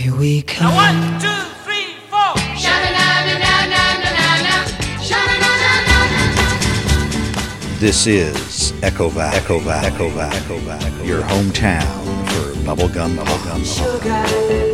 Here we come. Now one, two, three, four. This is Echo Valley, Echo Valley, Echo Valley, Echo Valley, your hometown for bubblegum, bubblegum, bubblegum.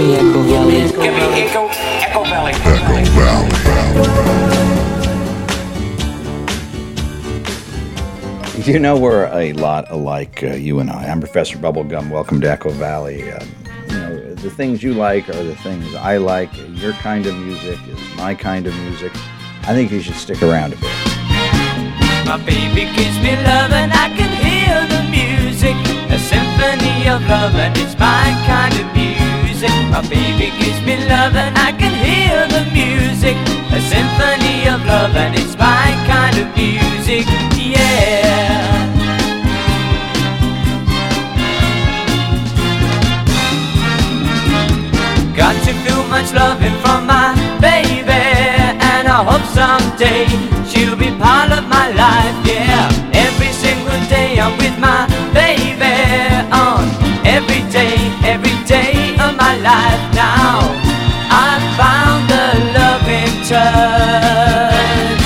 Me Echo Valley. Give me Echo, Echo Valley. You know we're a lot alike, uh, you and I. I'm Professor Bubblegum. Welcome to Echo Valley. Um, you know, the things you like are the things I like. Your kind of music is my kind of music. I think you should stick around a bit. My baby gives me love and I can hear the music. A symphony of love and it's my kind of music. My baby gives me love and I can hear the music. A symphony of love and it's my kind of music. Yeah. Got to feel much loving from my baby, and I hope someday she'll be part of my life. Yeah, every single day I'm with my baby on every day, every my life. Now I found a loving touch.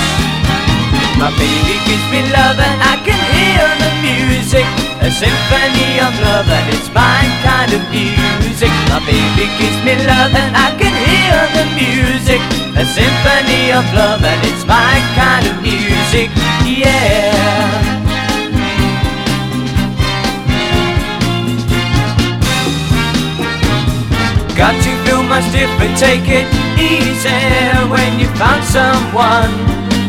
My baby gives me love and I can hear the music. A symphony of love and it's my kind of music. My baby gives me love and I can hear the music. A symphony of love and it's my kind of music. Yeah. Much different, take it easy when you found someone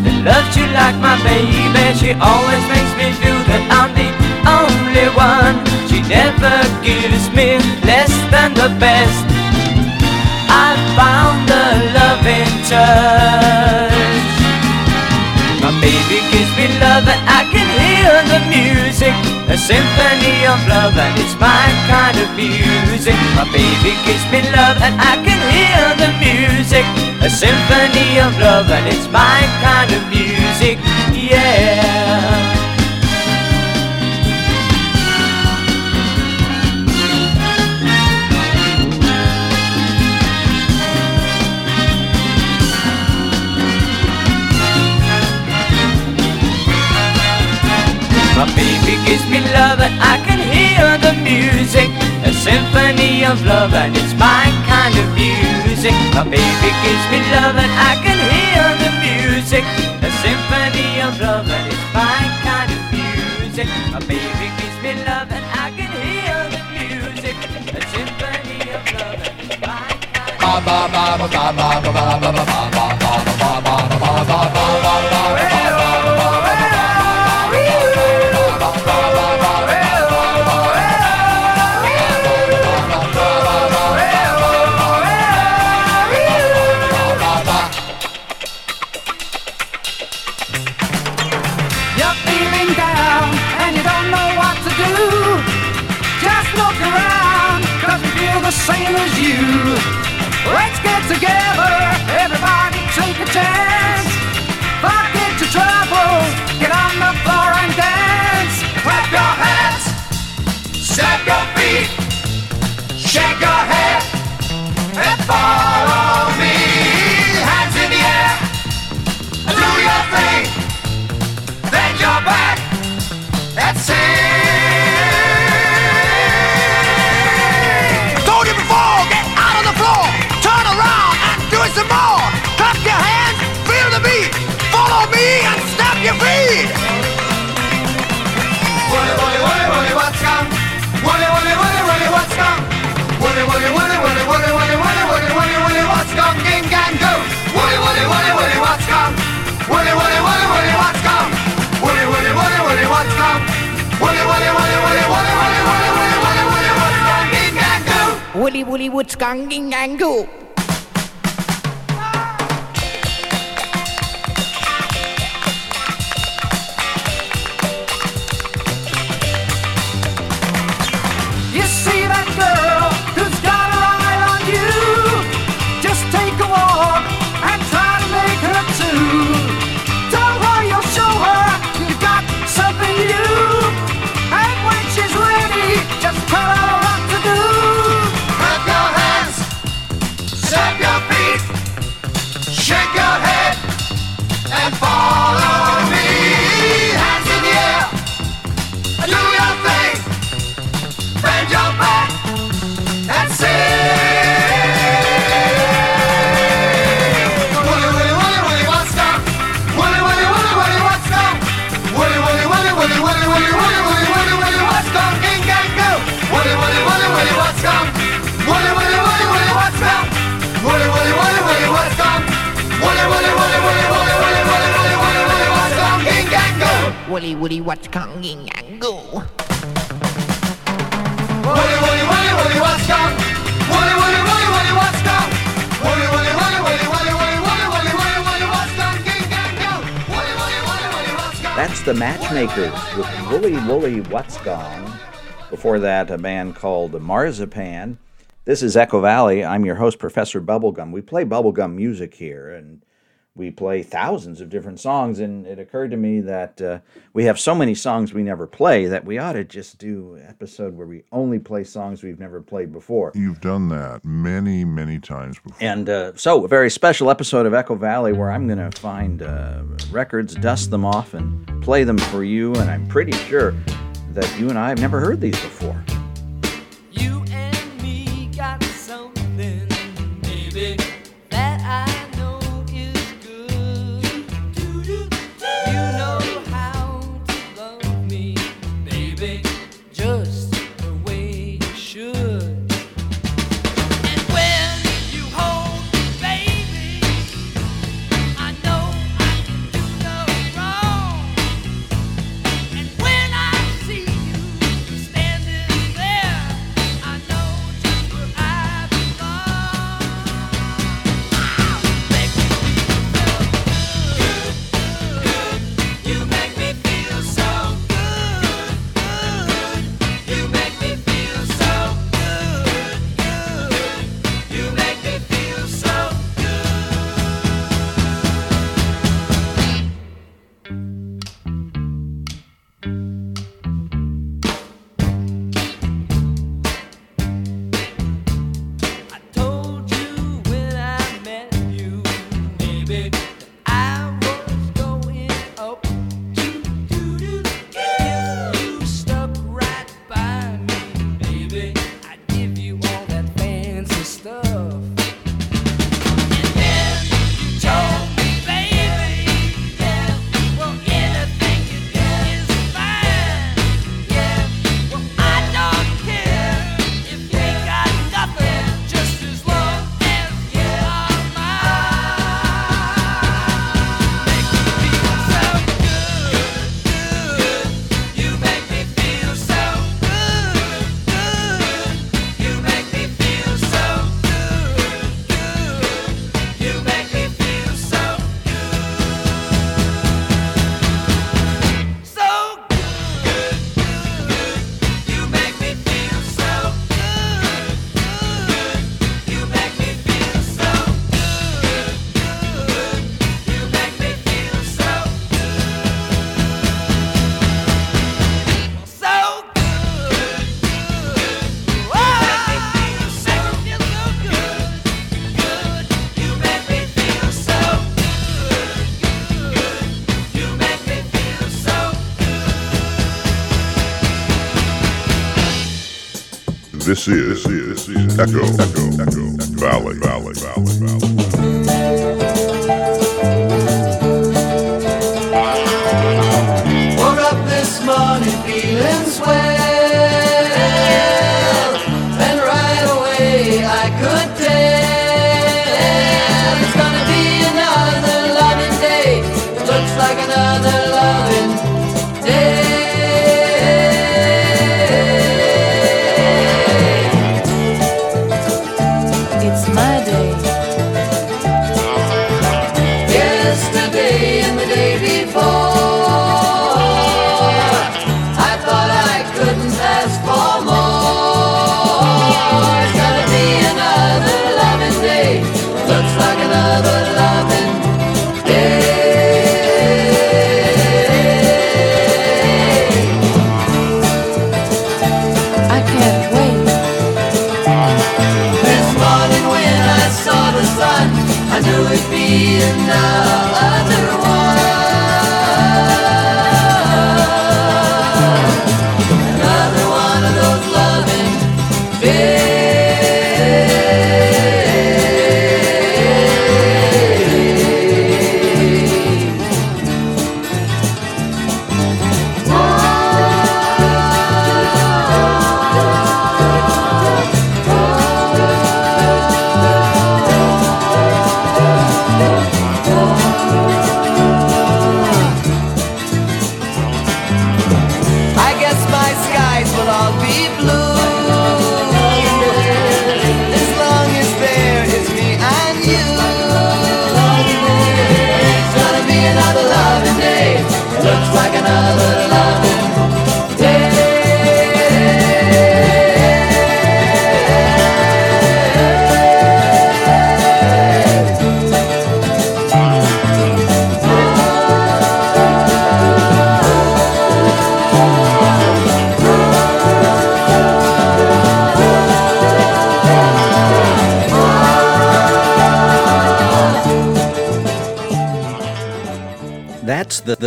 that loves you like my baby. She always makes me feel that I'm the only one. She never gives me less than the best. I found the loving touch. My baby gives me love and I can hear the music. A symphony of love and it's my kind of music. My baby gives me love and I can hear the music. A symphony of love and it's my kind of music. Yeah. My baby gives me love and I can hear the music. A symphony of love and it's my kind of music. My baby gives me love and I can hear the music. A symphony of love and it's my kind of music. My baby gives me love and I can hear the music. A symphony of love and it's my kind of You're 钢筋钢骨 what's coming and go. Go? That's the Matchmakers with Woolly, woolly, what's gone. Before that, a band called Marzipan. This is Echo Valley. I'm your host, Professor Bubblegum. We play bubblegum music here, and we play thousands of different songs, and it occurred to me that uh, we have so many songs we never play that we ought to just do episode where we only play songs we've never played before. You've done that many, many times before. And uh, so, a very special episode of Echo Valley where I'm going to find uh, records, dust them off, and play them for you. And I'm pretty sure that you and I have never heard these before. This is Echo Valley Valley Valley Valley.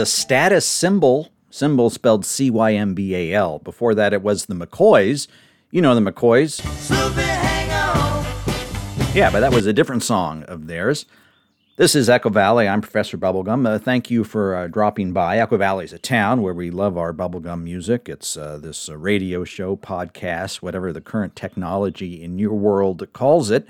Status symbol, symbol spelled C Y M B A L. Before that, it was the McCoys. You know the McCoys. Yeah, but that was a different song of theirs. This is Echo Valley. I'm Professor Bubblegum. Uh, thank you for uh, dropping by. Echo Valley is a town where we love our bubblegum music. It's uh, this uh, radio show, podcast, whatever the current technology in your world calls it.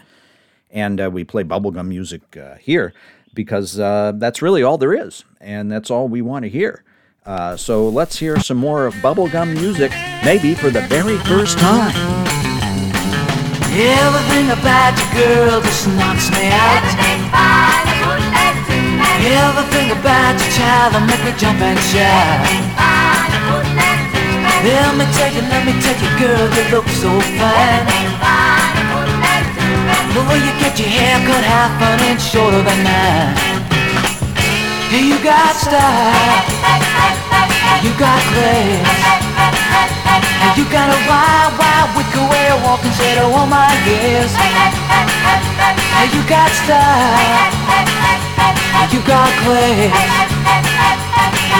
And uh, we play bubblegum music uh, here because uh, that's really all there is. And that's all we want to hear. Uh, so let's hear some more bubblegum music, maybe for the very first time. Everything about you, girl, just knocks me out. Everything about you, child, will make me jump and shout. Let me tell you, let me tell you, girl, you look so fine. Way you get your hair cut half an inch shorter than mine. You got style. You got grace. And you got a wild, wild, wicked way of walking, said, oh my yes. You got style. You got grace.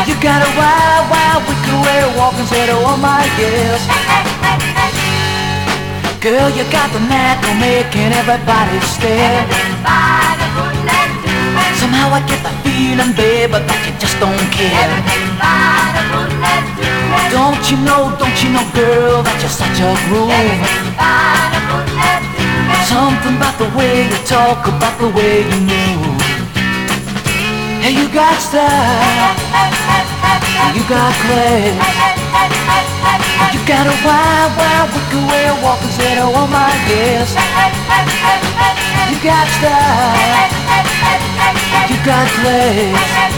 You got a wild, wild, wicked way of walking, said, oh my yes. Girl, you got the knack of making everybody stare. Somehow I get the feeling, babe, that you just don't care. Don't you know, don't you know, girl, that you're such a groove? Something about the way you talk, about the way you move. Hey, you got style, you got class. You got a wild, wild, wicked way of walking, said, oh my yes. You got style, you got class.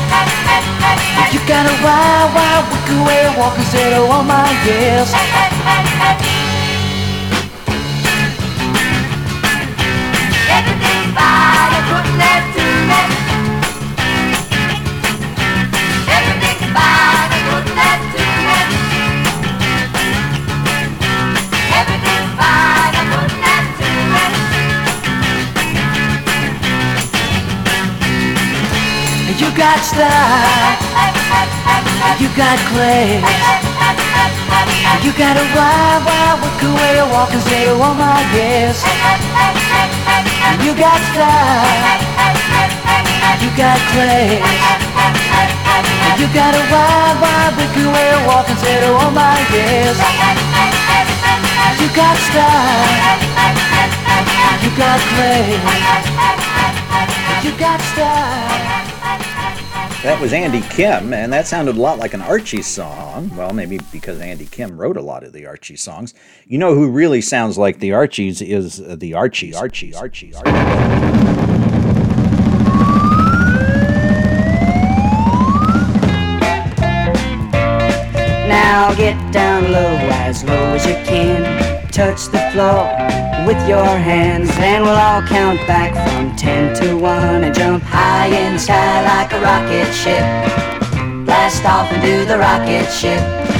You got a wild, wild, wicked way of walking, said, oh my yes. Got style, you got class. You got a wild, wild, wicked way of walking, say, oh my yes. You got style, you got class. You got a wild, wild, wicked way of walking, say, oh my yes. You got style, you got class. You got style. That was Andy Kim, and that sounded a lot like an Archie song. Well, maybe because Andy Kim wrote a lot of the Archie songs. You know who really sounds like the Archies is uh, the Archies. Archie, Archie, Archie. Now get down low, as low as you can. Touch the floor with your hands, and we'll all count back from ten to one and jump high in the sky like a rocket ship. Blast off and do the rocket ship.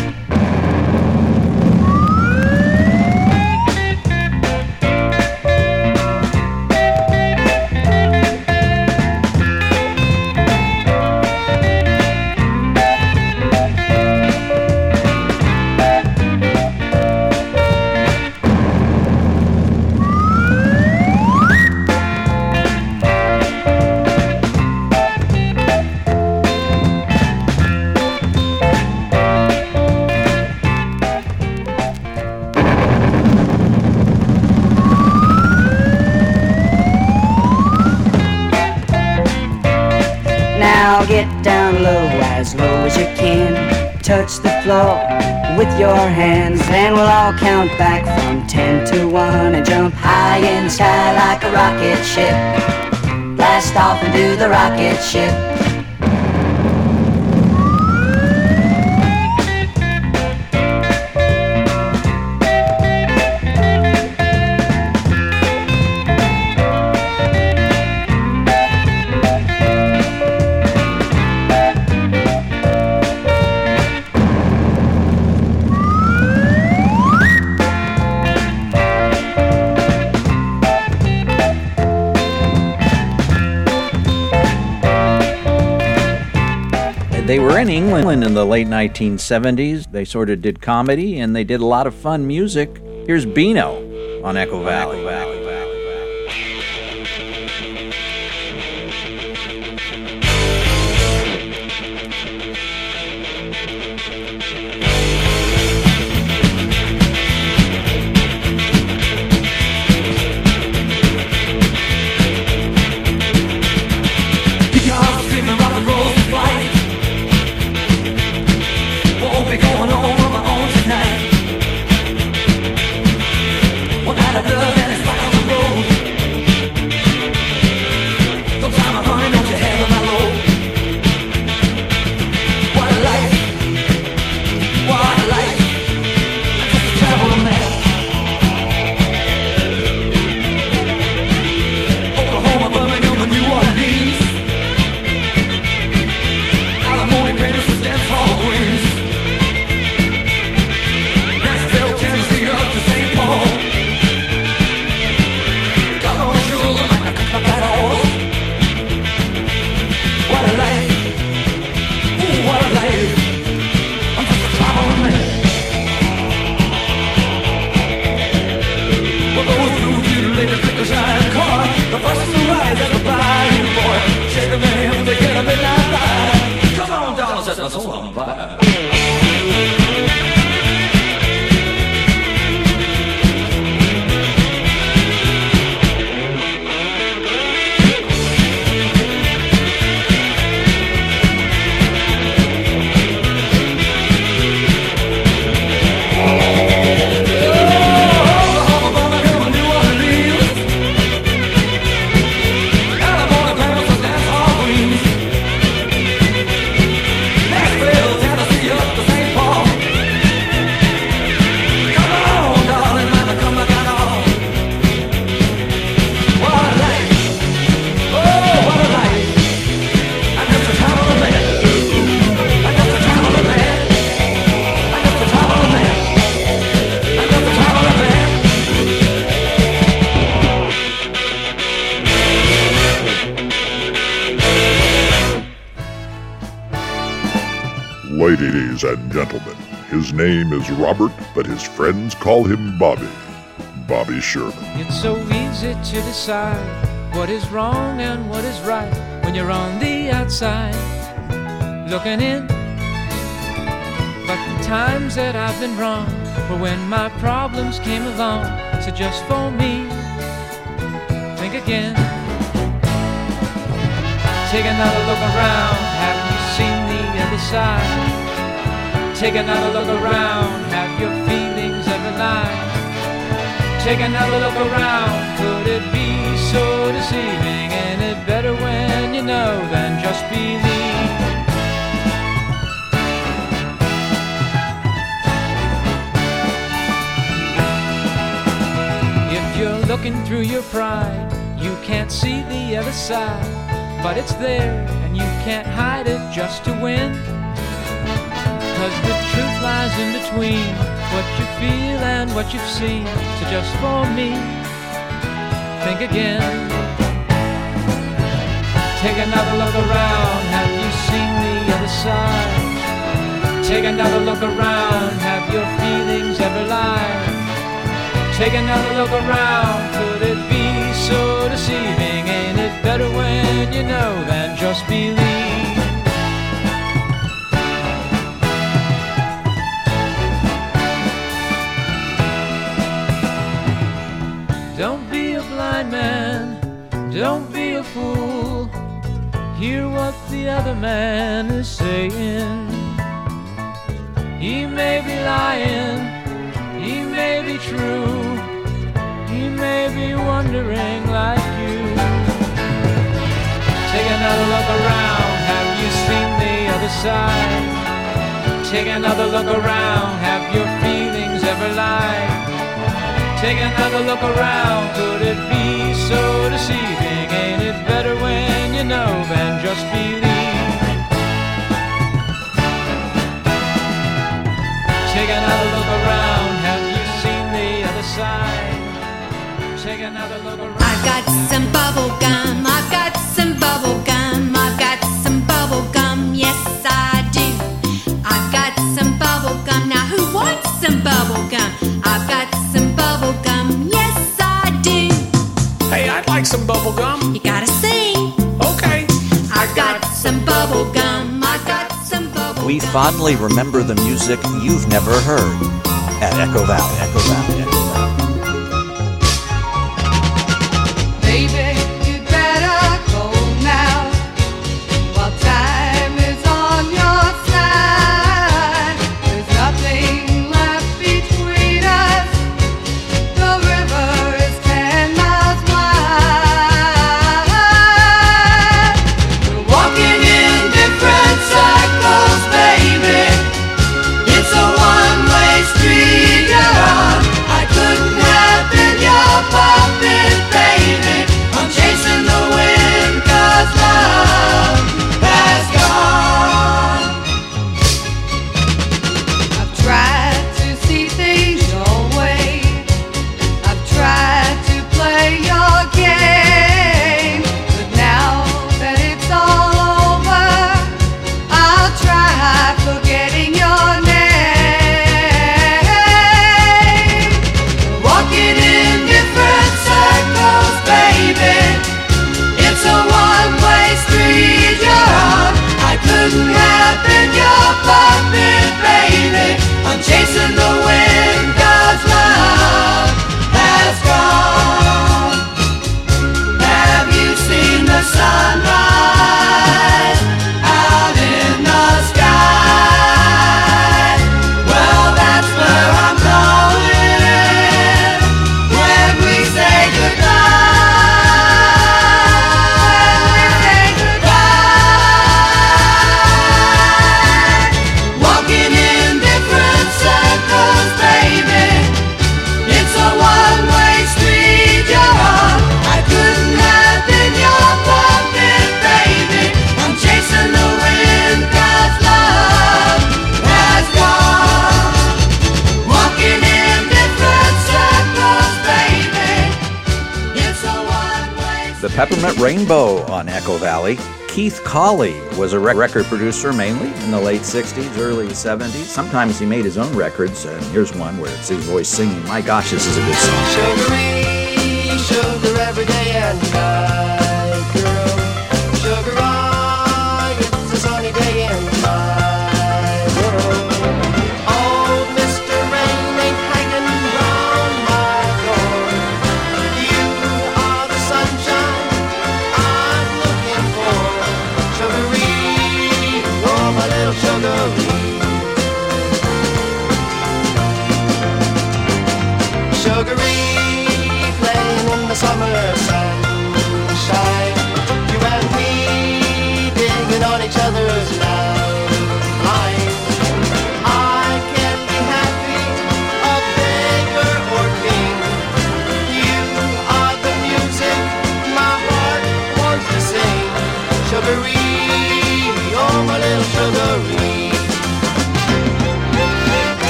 Your hands, and we'll all count back from ten to one and jump high in the sky like a rocket ship. Blast off and do the rocket ship. In England in the late 1970s. They sort of did comedy and they did a lot of fun music. Here's Beano on Echo Valley. Because Robert, but his friends call him Bobby. Bobby Sherman. It's so easy to decide what is wrong and what is right when you're on the outside looking in. But the times that I've been wrong were when my problems came along. So just for me, think again. Take another look around. Have you seen the other side? Take another look around. Your feelings ever lied? Take another look around. Could it be so deceiving? Ain't it better when you know than just believe? If you're looking through your pride, you can't see the other side. But it's there, and you can't hide it just to win. Cause the truth lies in between what you feel and what you've seen. So just for me, think again. Take another look around, have you seen the other side? Take another look around, have your feelings ever lied? Take another look around, could it be so deceiving? Ain't it better when you know than just believe? Fool. Hear what the other man is saying. He may be lying, he may be true, he may be wondering like you. Take another look around, have you seen the other side? Take another look around, have your feelings ever lied? Take another look around, could it be so deceiving? Ain't it better when you know than just believe? Take another look around, have you seen the other side? Take another look around. I've got some bubble gum. I've got some bubble gum. I've got some bubble gum. Yes, I do. I've got some bubble gum. Now, who wants some bubble gum? I've got some bubble gum. Yes, I do. Hey, I'd like some bubble gum. We fondly remember the music you've never heard at Echo Valley. Echo Valley. Rainbow on Echo Valley. Keith Colley was a rec- record producer mainly in the late 60s, early 70s. Sometimes he made his own records, and here's one where it's his voice singing. My gosh, this is a good song. Sugary, sugar every day and night,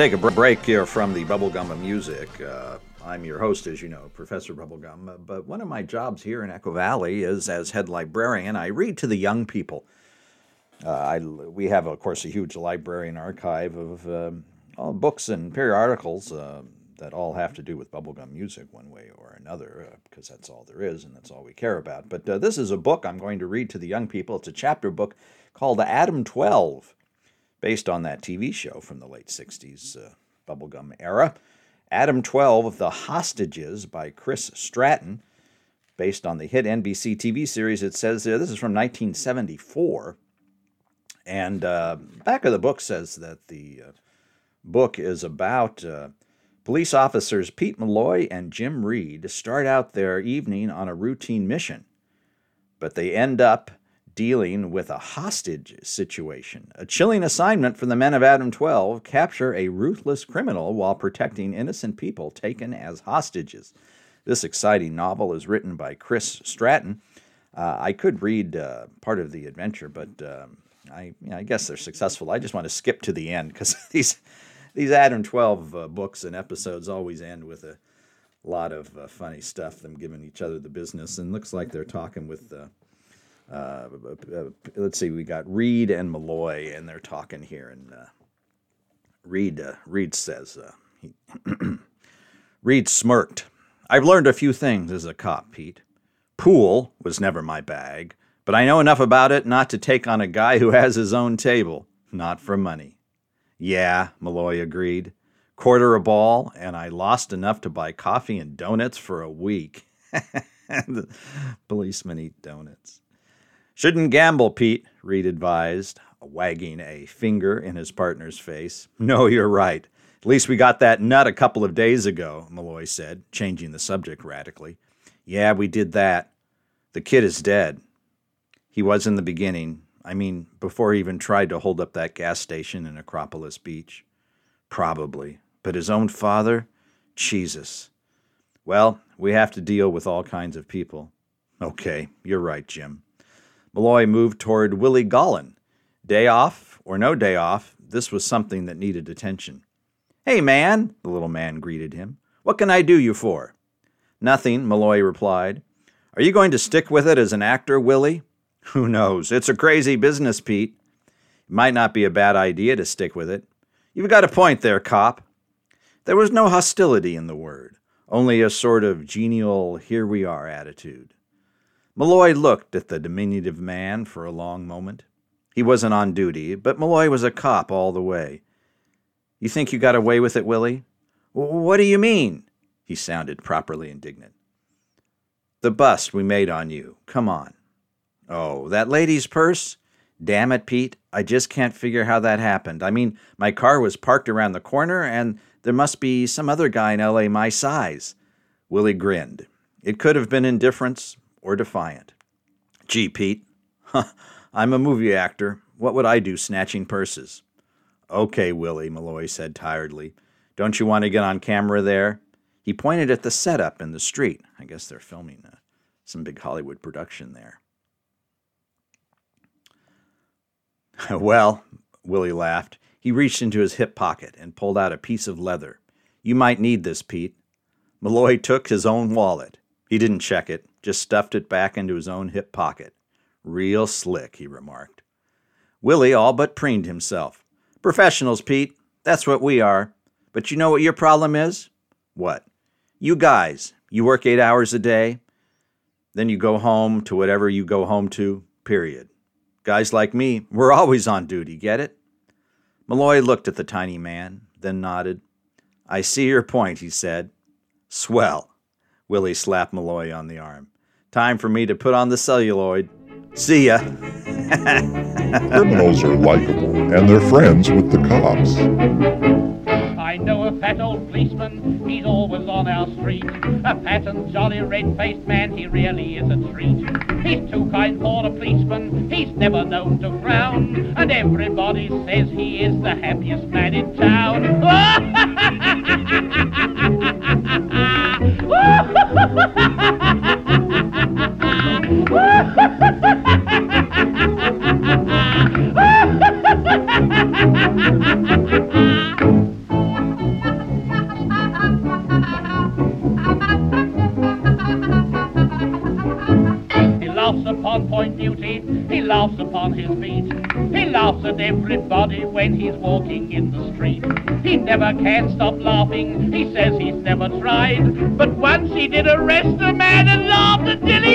take a break here from the Bubblegum of Music. Uh, I'm your host, as you know, Professor Bubblegum. Uh, But one of my jobs here in Echo Valley is as head librarian. I read to the young people. Uh, I, we have, of course, a huge librarian archive of um, all books and periodicals uh, that all have to do with bubblegum music one way or another, uh, because that's all there is and that's all we care about. But uh, this is a book I'm going to read to the young people. It's a chapter book called Adam 12, based on that TV show from the late 60s uh, bubblegum era. Adam 12, The Hostages by Chris Stratton, based on the hit NBC TV series. It says uh, this is from 1974. And uh, back of the book says that the uh, book is about uh, police officers Pete Malloy and Jim Reed start out their evening on a routine mission, but they end up dealing with a hostage situation. A chilling assignment for the men of Adam 12 capture a ruthless criminal while protecting innocent people taken as hostages. This exciting novel is written by Chris Stratton. Uh, I could read uh, part of the adventure, but um, I, you know, I guess they're successful. I just want to skip to the end because these these Adam 12 uh, books and episodes always end with a lot of uh, funny stuff, them giving each other the business. And looks like they're talking with, uh, let's see, we got Reed and Malloy, and they're talking here. And uh, Reed, uh, Reed says, uh, he Reed smirked. I've learned a few things as a cop, Pete. Pool was never my bag, but I know enough about it not to take on a guy who has his own table, not for money. Yeah, Malloy agreed. Quarter a ball, and I lost enough to buy coffee and donuts for a week. policemen eat donuts. Shouldn't gamble, Pete, Reed advised, wagging a finger in his partner's face. No, you're right. At least we got that nut a couple of days ago, Malloy said, changing the subject radically. Yeah, we did that. The kid is dead. He was in the beginning. I mean, before he even tried to hold up that gas station in Acropolis Beach. Probably. But his own father? Jesus. Well, we have to deal with all kinds of people. Okay, you're right, Jim. Malloy moved toward Willie Gollin. Day off or no day off, this was something that needed attention. Hey, man, the little man greeted him. What can I do you for? Nothing, Malloy replied. Are you going to stick with it as an actor, Willie? Who knows? It's a crazy business, Pete. It might not be a bad idea to stick with it. You've got a point there, cop. There was no hostility in the word, only a sort of genial, here we are attitude. Malloy looked at the diminutive man for a long moment. He wasn't on duty, but Malloy was a cop all the way. You think you got away with it, Willie? What do you mean? He sounded properly indignant. The bust we made on you. Come on. Oh, that lady's purse? Damn it, Pete. I just can't figure how that happened. I mean, my car was parked around the corner, and there must be some other guy in LA my size. Willie grinned. It could have been indifference or defiant. Gee, Pete. Huh, I'm a movie actor. What would I do snatching purses? Okay, Willie, Malloy said tiredly. Don't you want to get on camera there? He pointed at the setup in the street. I guess they're filming uh, some big Hollywood production there. well, Willie laughed. He reached into his hip pocket and pulled out a piece of leather. You might need this, Pete. Malloy took his own wallet. He didn't check it, just stuffed it back into his own hip pocket. Real slick, he remarked. Willie all but preened himself. Professionals, Pete. That's what we are. But you know what your problem is? What? You guys, you work eight hours a day, then you go home to whatever you go home to, period. Guys like me, we're always on duty, get it? Malloy looked at the tiny man, then nodded. I see your point, he said. Swell. Willie slapped Malloy on the arm. Time for me to put on the celluloid. See ya. Criminals are likable, and they're friends with the cops. I know a fat old policeman, he's always on our street. A fat and jolly red-faced man, he really is a treat. He's too kind for a policeman, he's never known to frown. And everybody says he is the happiest man in town. never can stop laughing. He says he's never tried, but once he did arrest a man and laughed until he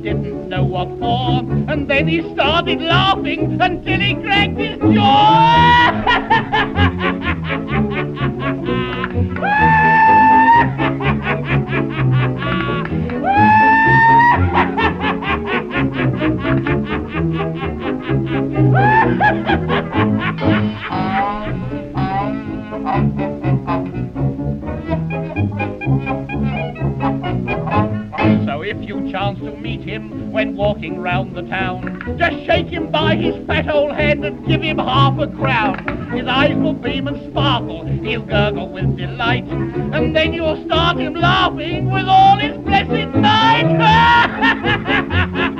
didn't know what for. And then he started laughing until he cracked. laughing with all his blessed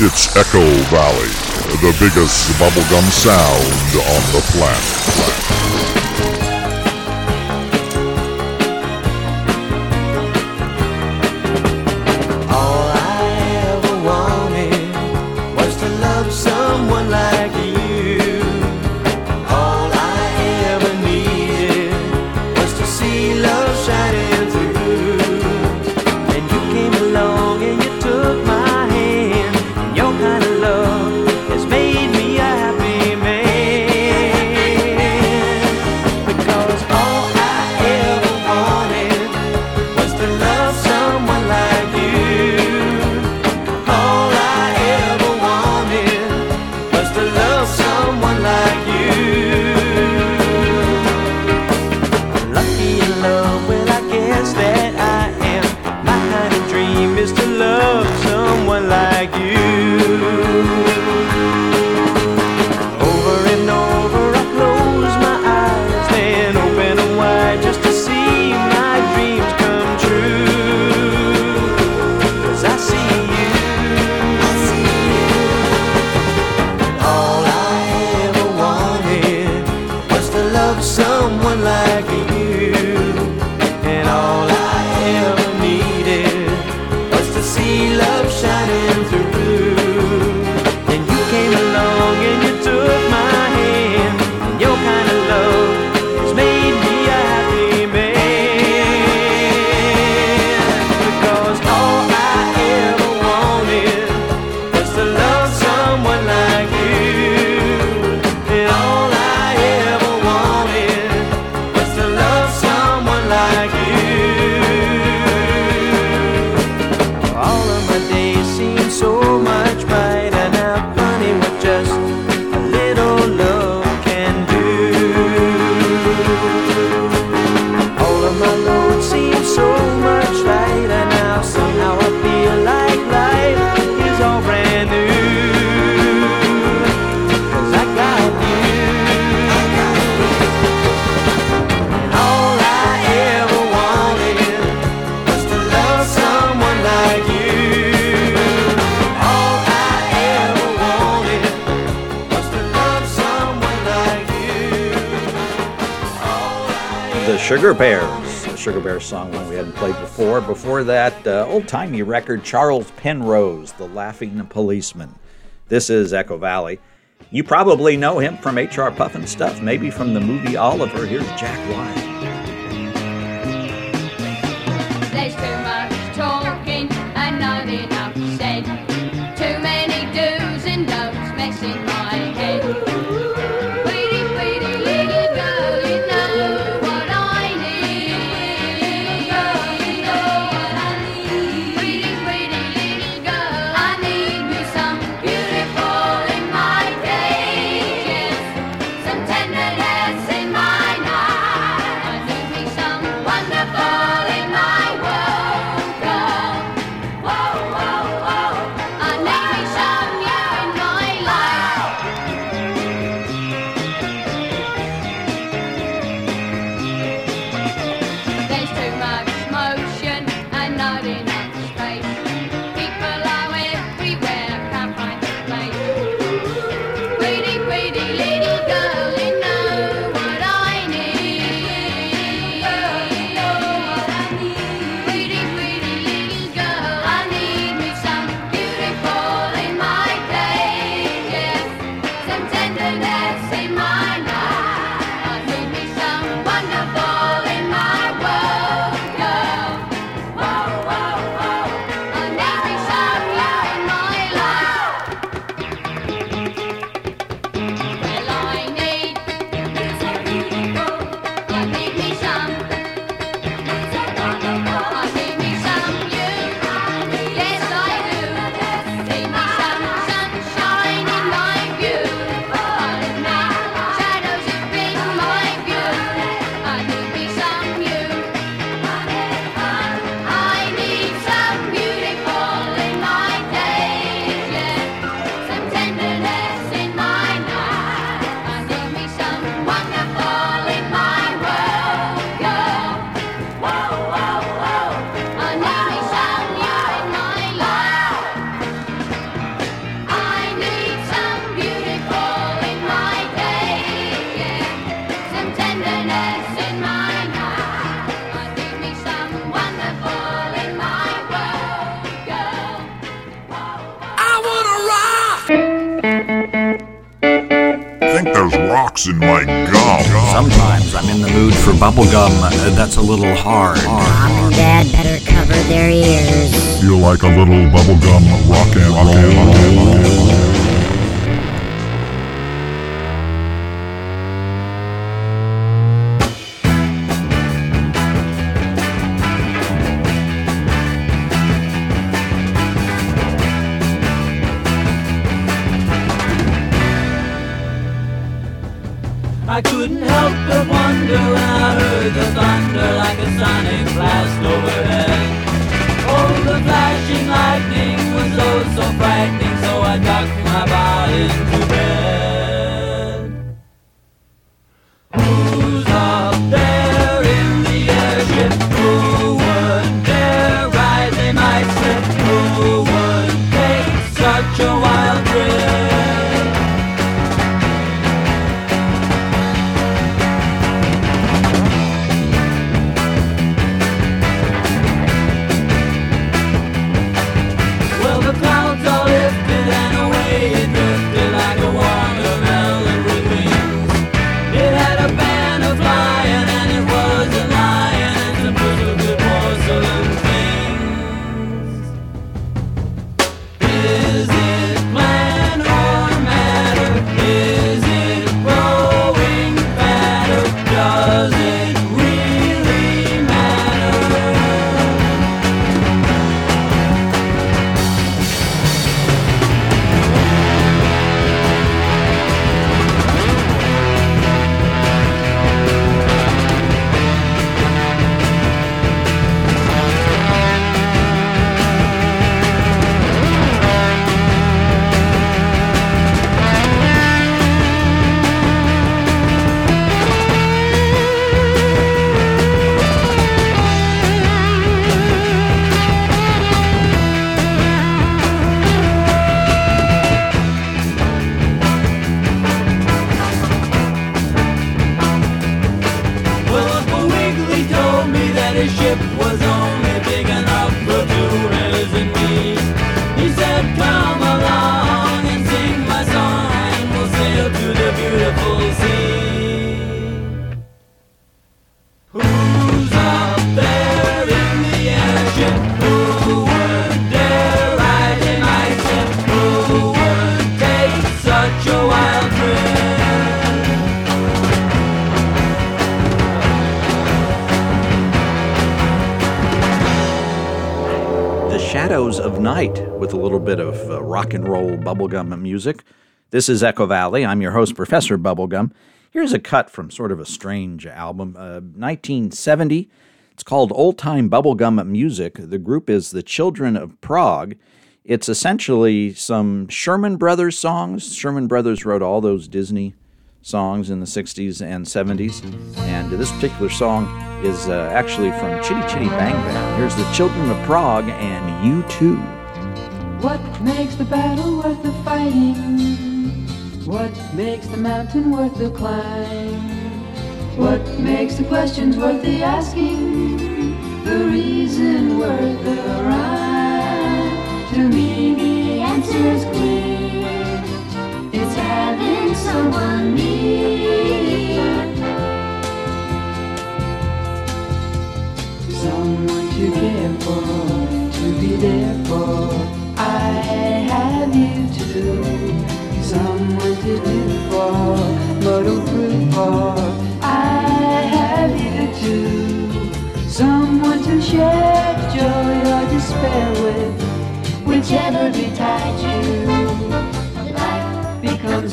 It's Echo Valley, the biggest bubblegum sound on the planet. Song one we hadn't played before. Before that, uh, old timey record Charles Penrose, The Laughing Policeman. This is Echo Valley. You probably know him from H.R. Pufnstuf, maybe from the movie Oliver. Here's Jack Wild. In my gum. Sometimes I'm in the mood for bubblegum uh, that's a little hard. Mom and Dad better cover their ears. Feel like a little bubblegum rock and roll. Bubblegum music. This is Echo Valley. I'm your host, Professor Bubblegum. Here's a cut from sort of a strange album, uh, 1970. It's called Old Time Bubblegum Music. The group is the Children of Prague. It's essentially some Sherman Brothers songs. Sherman Brothers wrote all those Disney songs in the 60s and 70s. And this particular song is uh, actually from Chitty Chitty Bang Bang. Here's the Children of Prague and You Too. What makes the battle worth the fighting? What makes the mountain worth the climb? What makes the questions worth the asking? The reason worth the rhyme? To me, the answer is clear. It's having someone near. Someone to care for, Someone to proof for. Oh, I have you shared joy or despair with, whichever betides you, life becomes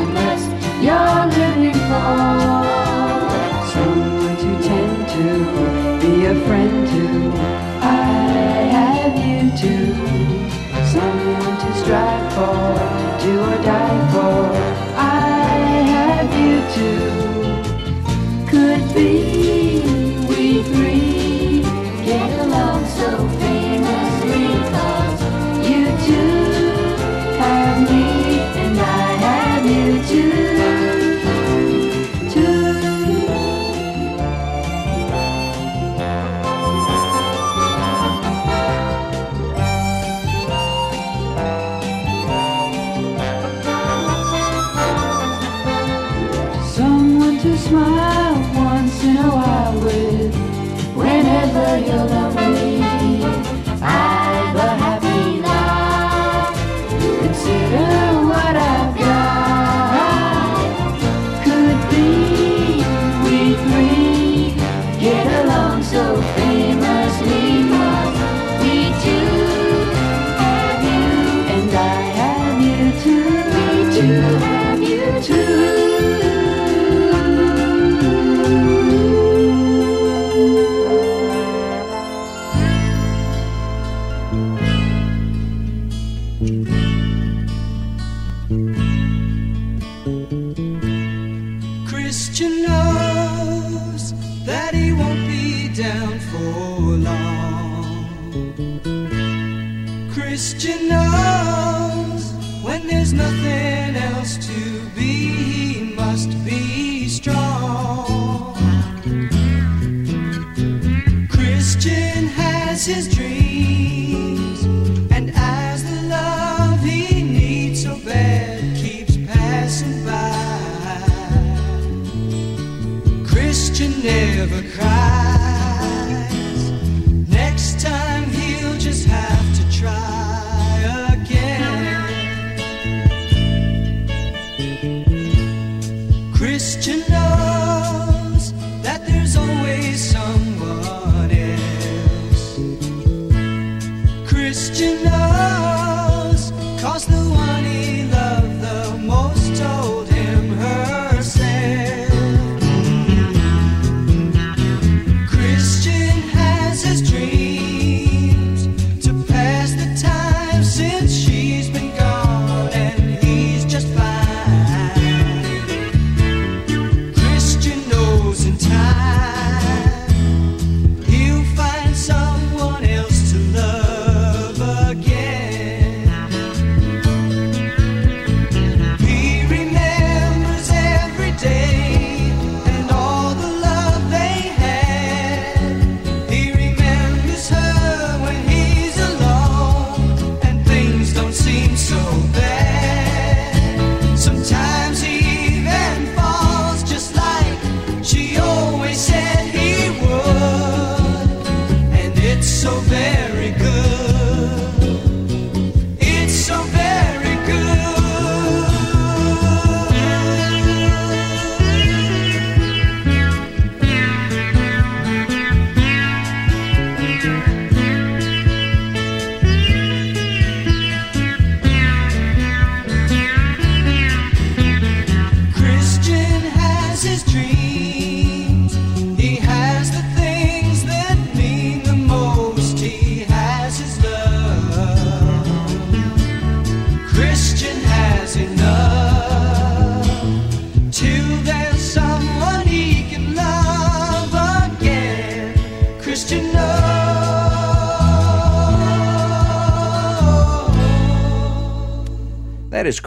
unless you're living for someone to tend to, be a friend to. I have you too, someone to strive for, do or die for. I have you too.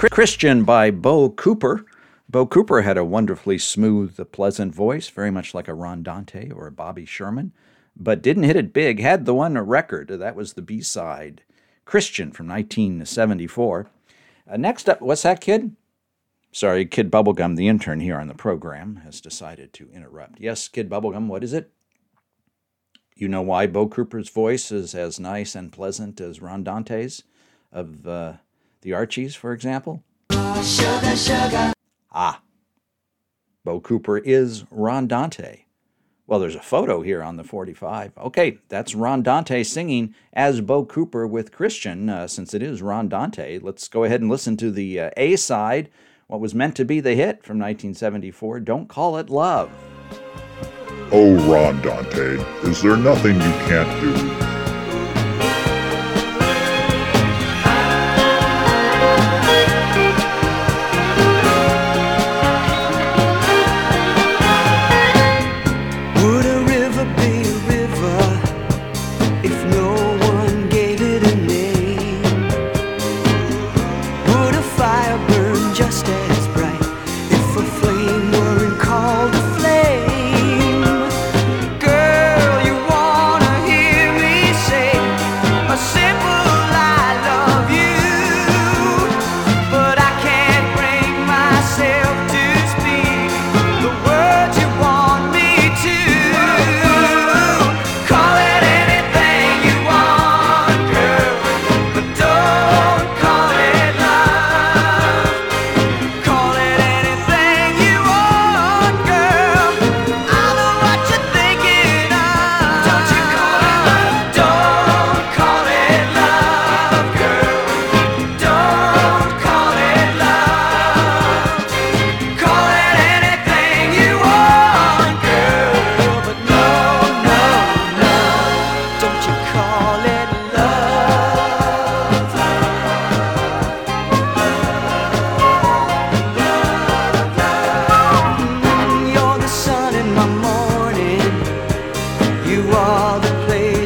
Christian by Bo Cooper. Bo Cooper had a wonderfully smooth, pleasant voice, very much like a Ron Dante or a Bobby Sherman, but didn't hit it big. Had the one record, that was the B side, Christian from 1974. Uh, next up, what's that, kid? Sorry, Kid Bubblegum, the intern here on the program, has decided to interrupt. Yes, Kid Bubblegum, what is it? You know why Bo Cooper's voice is as nice and pleasant as Ron Dante's of uh, the Archies, for example. Sugar, sugar. Ah, Bo Cooper is Ron Dante. Well, there's a photo here on the 45. Okay, that's Ron Dante singing as Bo Cooper with Christian. Uh, since it is Ron Dante, let's go ahead and listen to the uh, A side, what was meant to be the hit from 1974 Don't Call It Love. Oh, Ron Dante, is there nothing you can't do?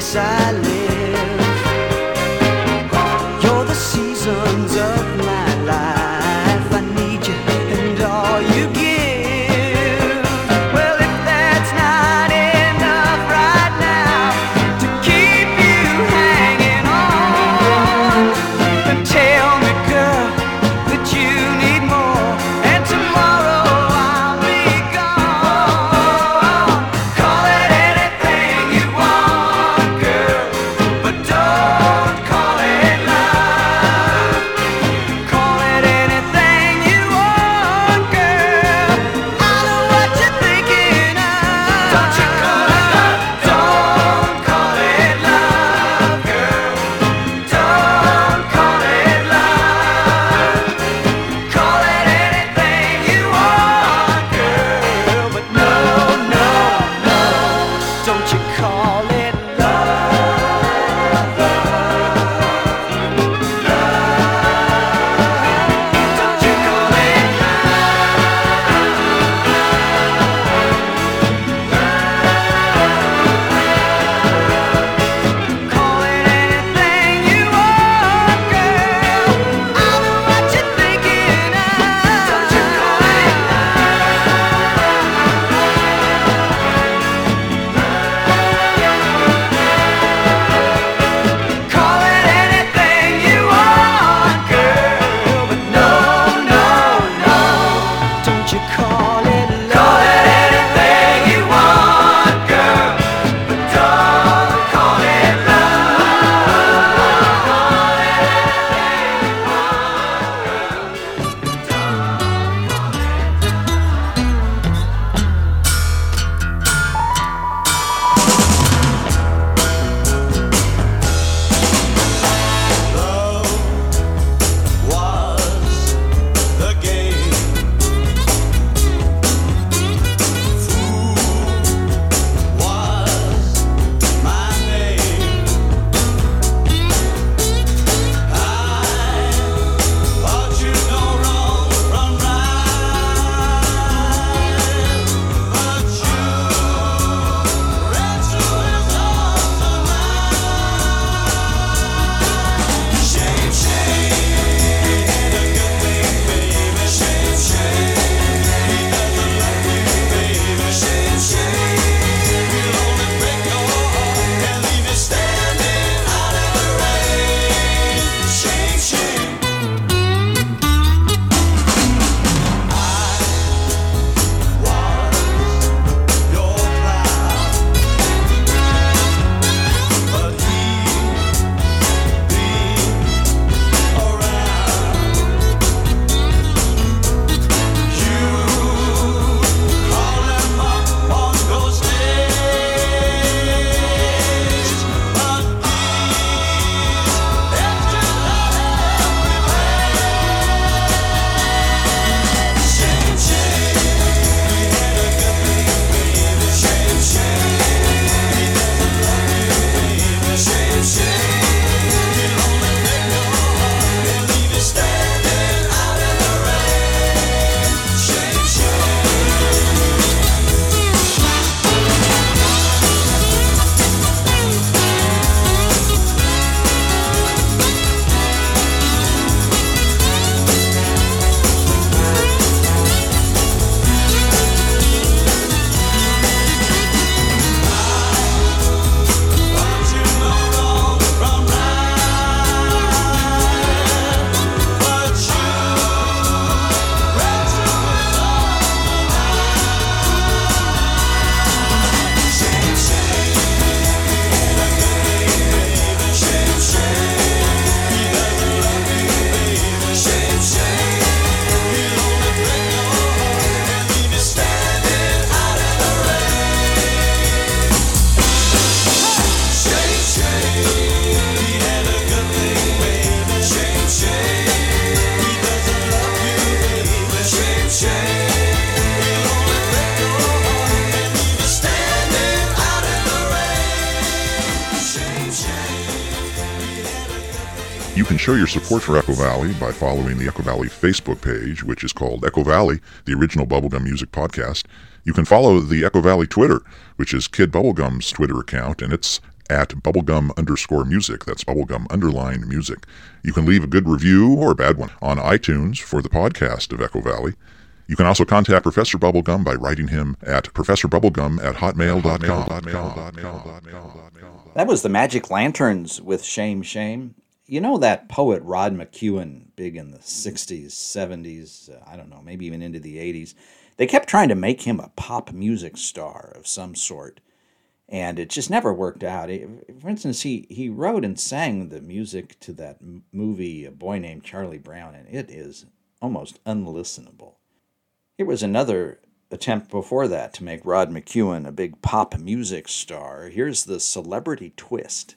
silent. Your support for Echo Valley by following the Echo Valley Facebook page, which is called Echo Valley, the original bubblegum music podcast. You can follow the Echo Valley Twitter, which is Kid Bubblegum's Twitter account, and it's at bubblegum underscore music. That's bubblegum underline music. You can leave a good review or a bad one on iTunes for the podcast of Echo Valley. You can also contact Professor Bubblegum by writing him at professorbubblegum at hotmail.com. That was the Magic Lanterns with Shame Shame. You know that poet Rod McKuen, big in the 60s, 70s, uh, I don't know, maybe even into the 80s. They kept trying to make him a pop music star of some sort, and it just never worked out. For instance, he, he wrote and sang the music to that movie, A Boy Named Charlie Brown, and it is almost unlistenable. Here was another attempt before that to make Rod McKuen a big pop music star. Here's the celebrity twist.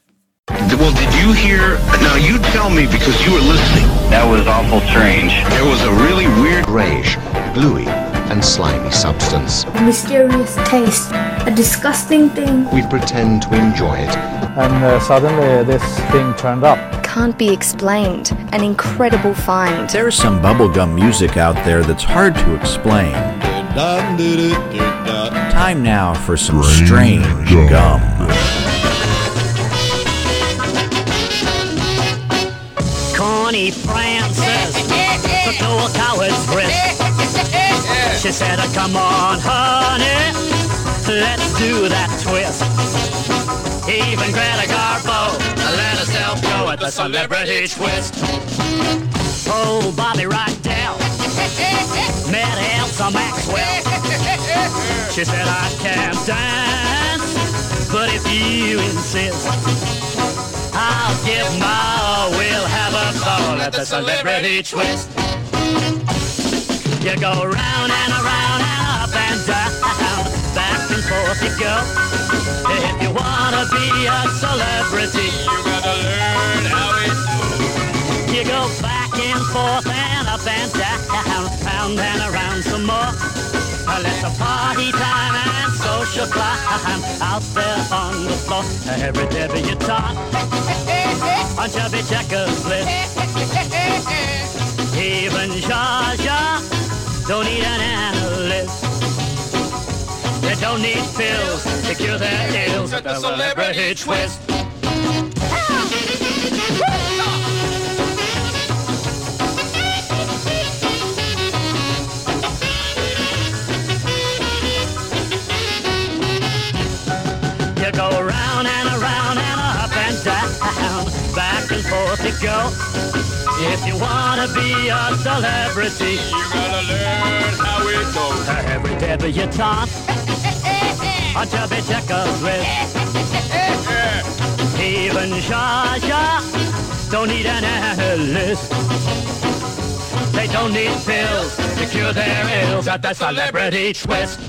Well, did you hear? Now you tell me because you were listening. That was awful strange. There was a really weird grayish, gluey, and slimy substance. A mysterious taste, a disgusting thing. We pretend to enjoy it. And uh, suddenly this thing turned up. Can't be explained. An incredible find. There's some bubblegum music out there that's hard to explain. Time now for some strange gum. Francis took no coward's risk. She said, "Oh, "Come on, honey, let's do that twist." Even Greta Garbo let herself go at the celebrity twist. Oh, Bobby Rydell met Elsa Maxwell. She said, "I can't dance, but if you insist." I'll give my all. We'll have a ball at the celebrity twist. You go round and around up and down, back and forth you go. If you wanna be a celebrity, you gotta learn how it goes. You go back and forth and up and down, round and around some more. Let the party time and social climb out there on the floor. Every debutante on Chubby Checker's list. Even Zsa Zsa don't need an analyst. They don't need pills to cure their ills at the celebrity twist. Go. If you wanna be a celebrity, you gotta learn how it goes. Every debutante on Chubby Checker's list. Even Zsa Zsa don't need an analyst. They don't need pills to cure their ills at the celebrity twist.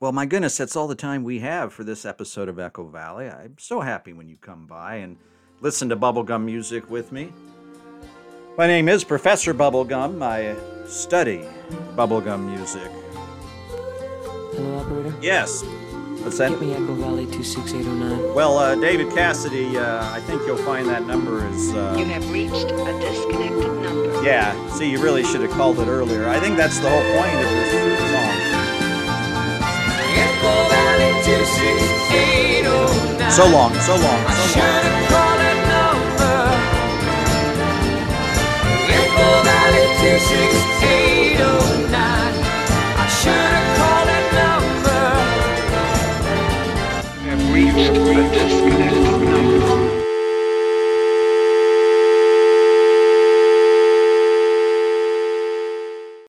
Well, my goodness, that's all the time we have for this episode of Echo Valley. I'm so happy when you come by and listen to bubblegum music with me. My name is Professor Bubblegum. I study bubblegum music. Hello, operator. Yes. What's that? Get me Echo Valley 26809. Well, uh, David Cassidy, uh, I think you'll find that number is. Uh, You have reached a disconnected number. yeah, see, you really should have called it earlier. I think that's the whole point of this song. Echo Valley 26809. So long, so long, so long. have called that